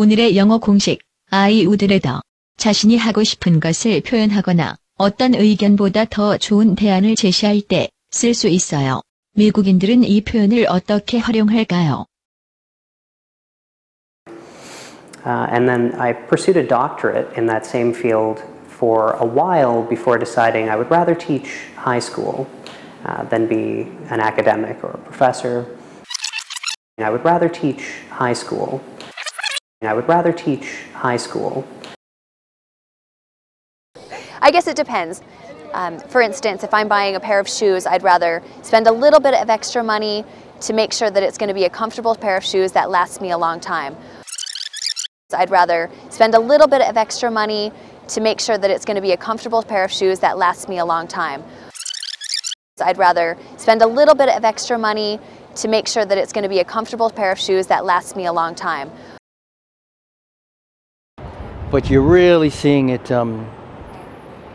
오늘의 영어 공식 I would rather 자신이 하고 싶은 것을 표현하거나 어떤 의견보다 더 좋은 대안을 제시할 때 쓸 수 있어요. 미국인들은 이 표현을 어떻게 활용할까요? Uh, and then I pursued a doctorate in that same field for a while before deciding I would rather teach high school uh, than be an academic or a professor. I would rather teach high school. I would rather teach high school. I guess it depends. Um, for instance, if I'm buying a pair of shoes, I'd rather spend a little bit of extra money to make sure that it's going to be a comfortable pair of shoes that lasts me a long time. I'd rather spend a little bit of extra money to make sure that it's going to be a comfortable pair of shoes that lasts me a long time. I'd rather spend a little bit of extra money to make sure that it's going to be a comfortable pair of shoes that lasts me a long time but you're really seeing it um,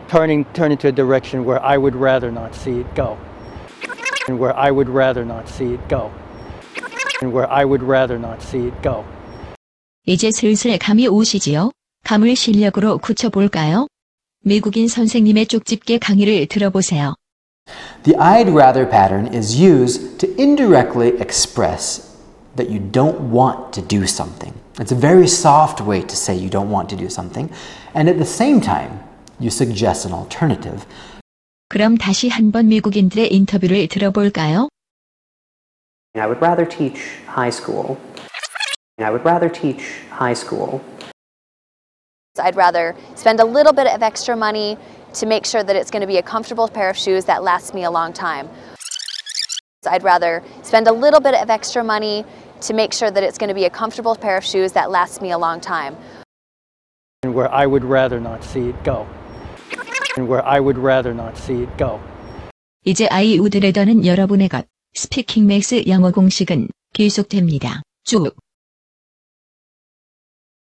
turning turn into a direction where I would rather not see it go, and where I would rather not see it go, and where I would rather not see it go. 이제 슬슬 감이 오시지요? 감을 실력으로 굳혀볼까요? 미국인 선생님의 쪽집게 강의를 들어보세요. The I'd rather pattern is used to indirectly express that you don't want to do something. It's a very soft way to say you don't want to do something, and at the same time, you suggest an alternative. 그럼 다시 한번 미국인들의 인터뷰를 들어볼까요? I would rather teach high school. I would rather teach high school. I'd rather spend a little bit of extra money to make sure that it's going to be a comfortable pair of shoes that lasts me a long time. I'd rather spend a little bit of extra money to make sure that it's going to be a comfortable pair of shoes that lasts me a long time. and where I would rather not see it go, and where I would rather not see it go. 이제 I would rather는 여러분의 것. 스피킹 맥스 영어 공식은 계속됩니다. 쭉.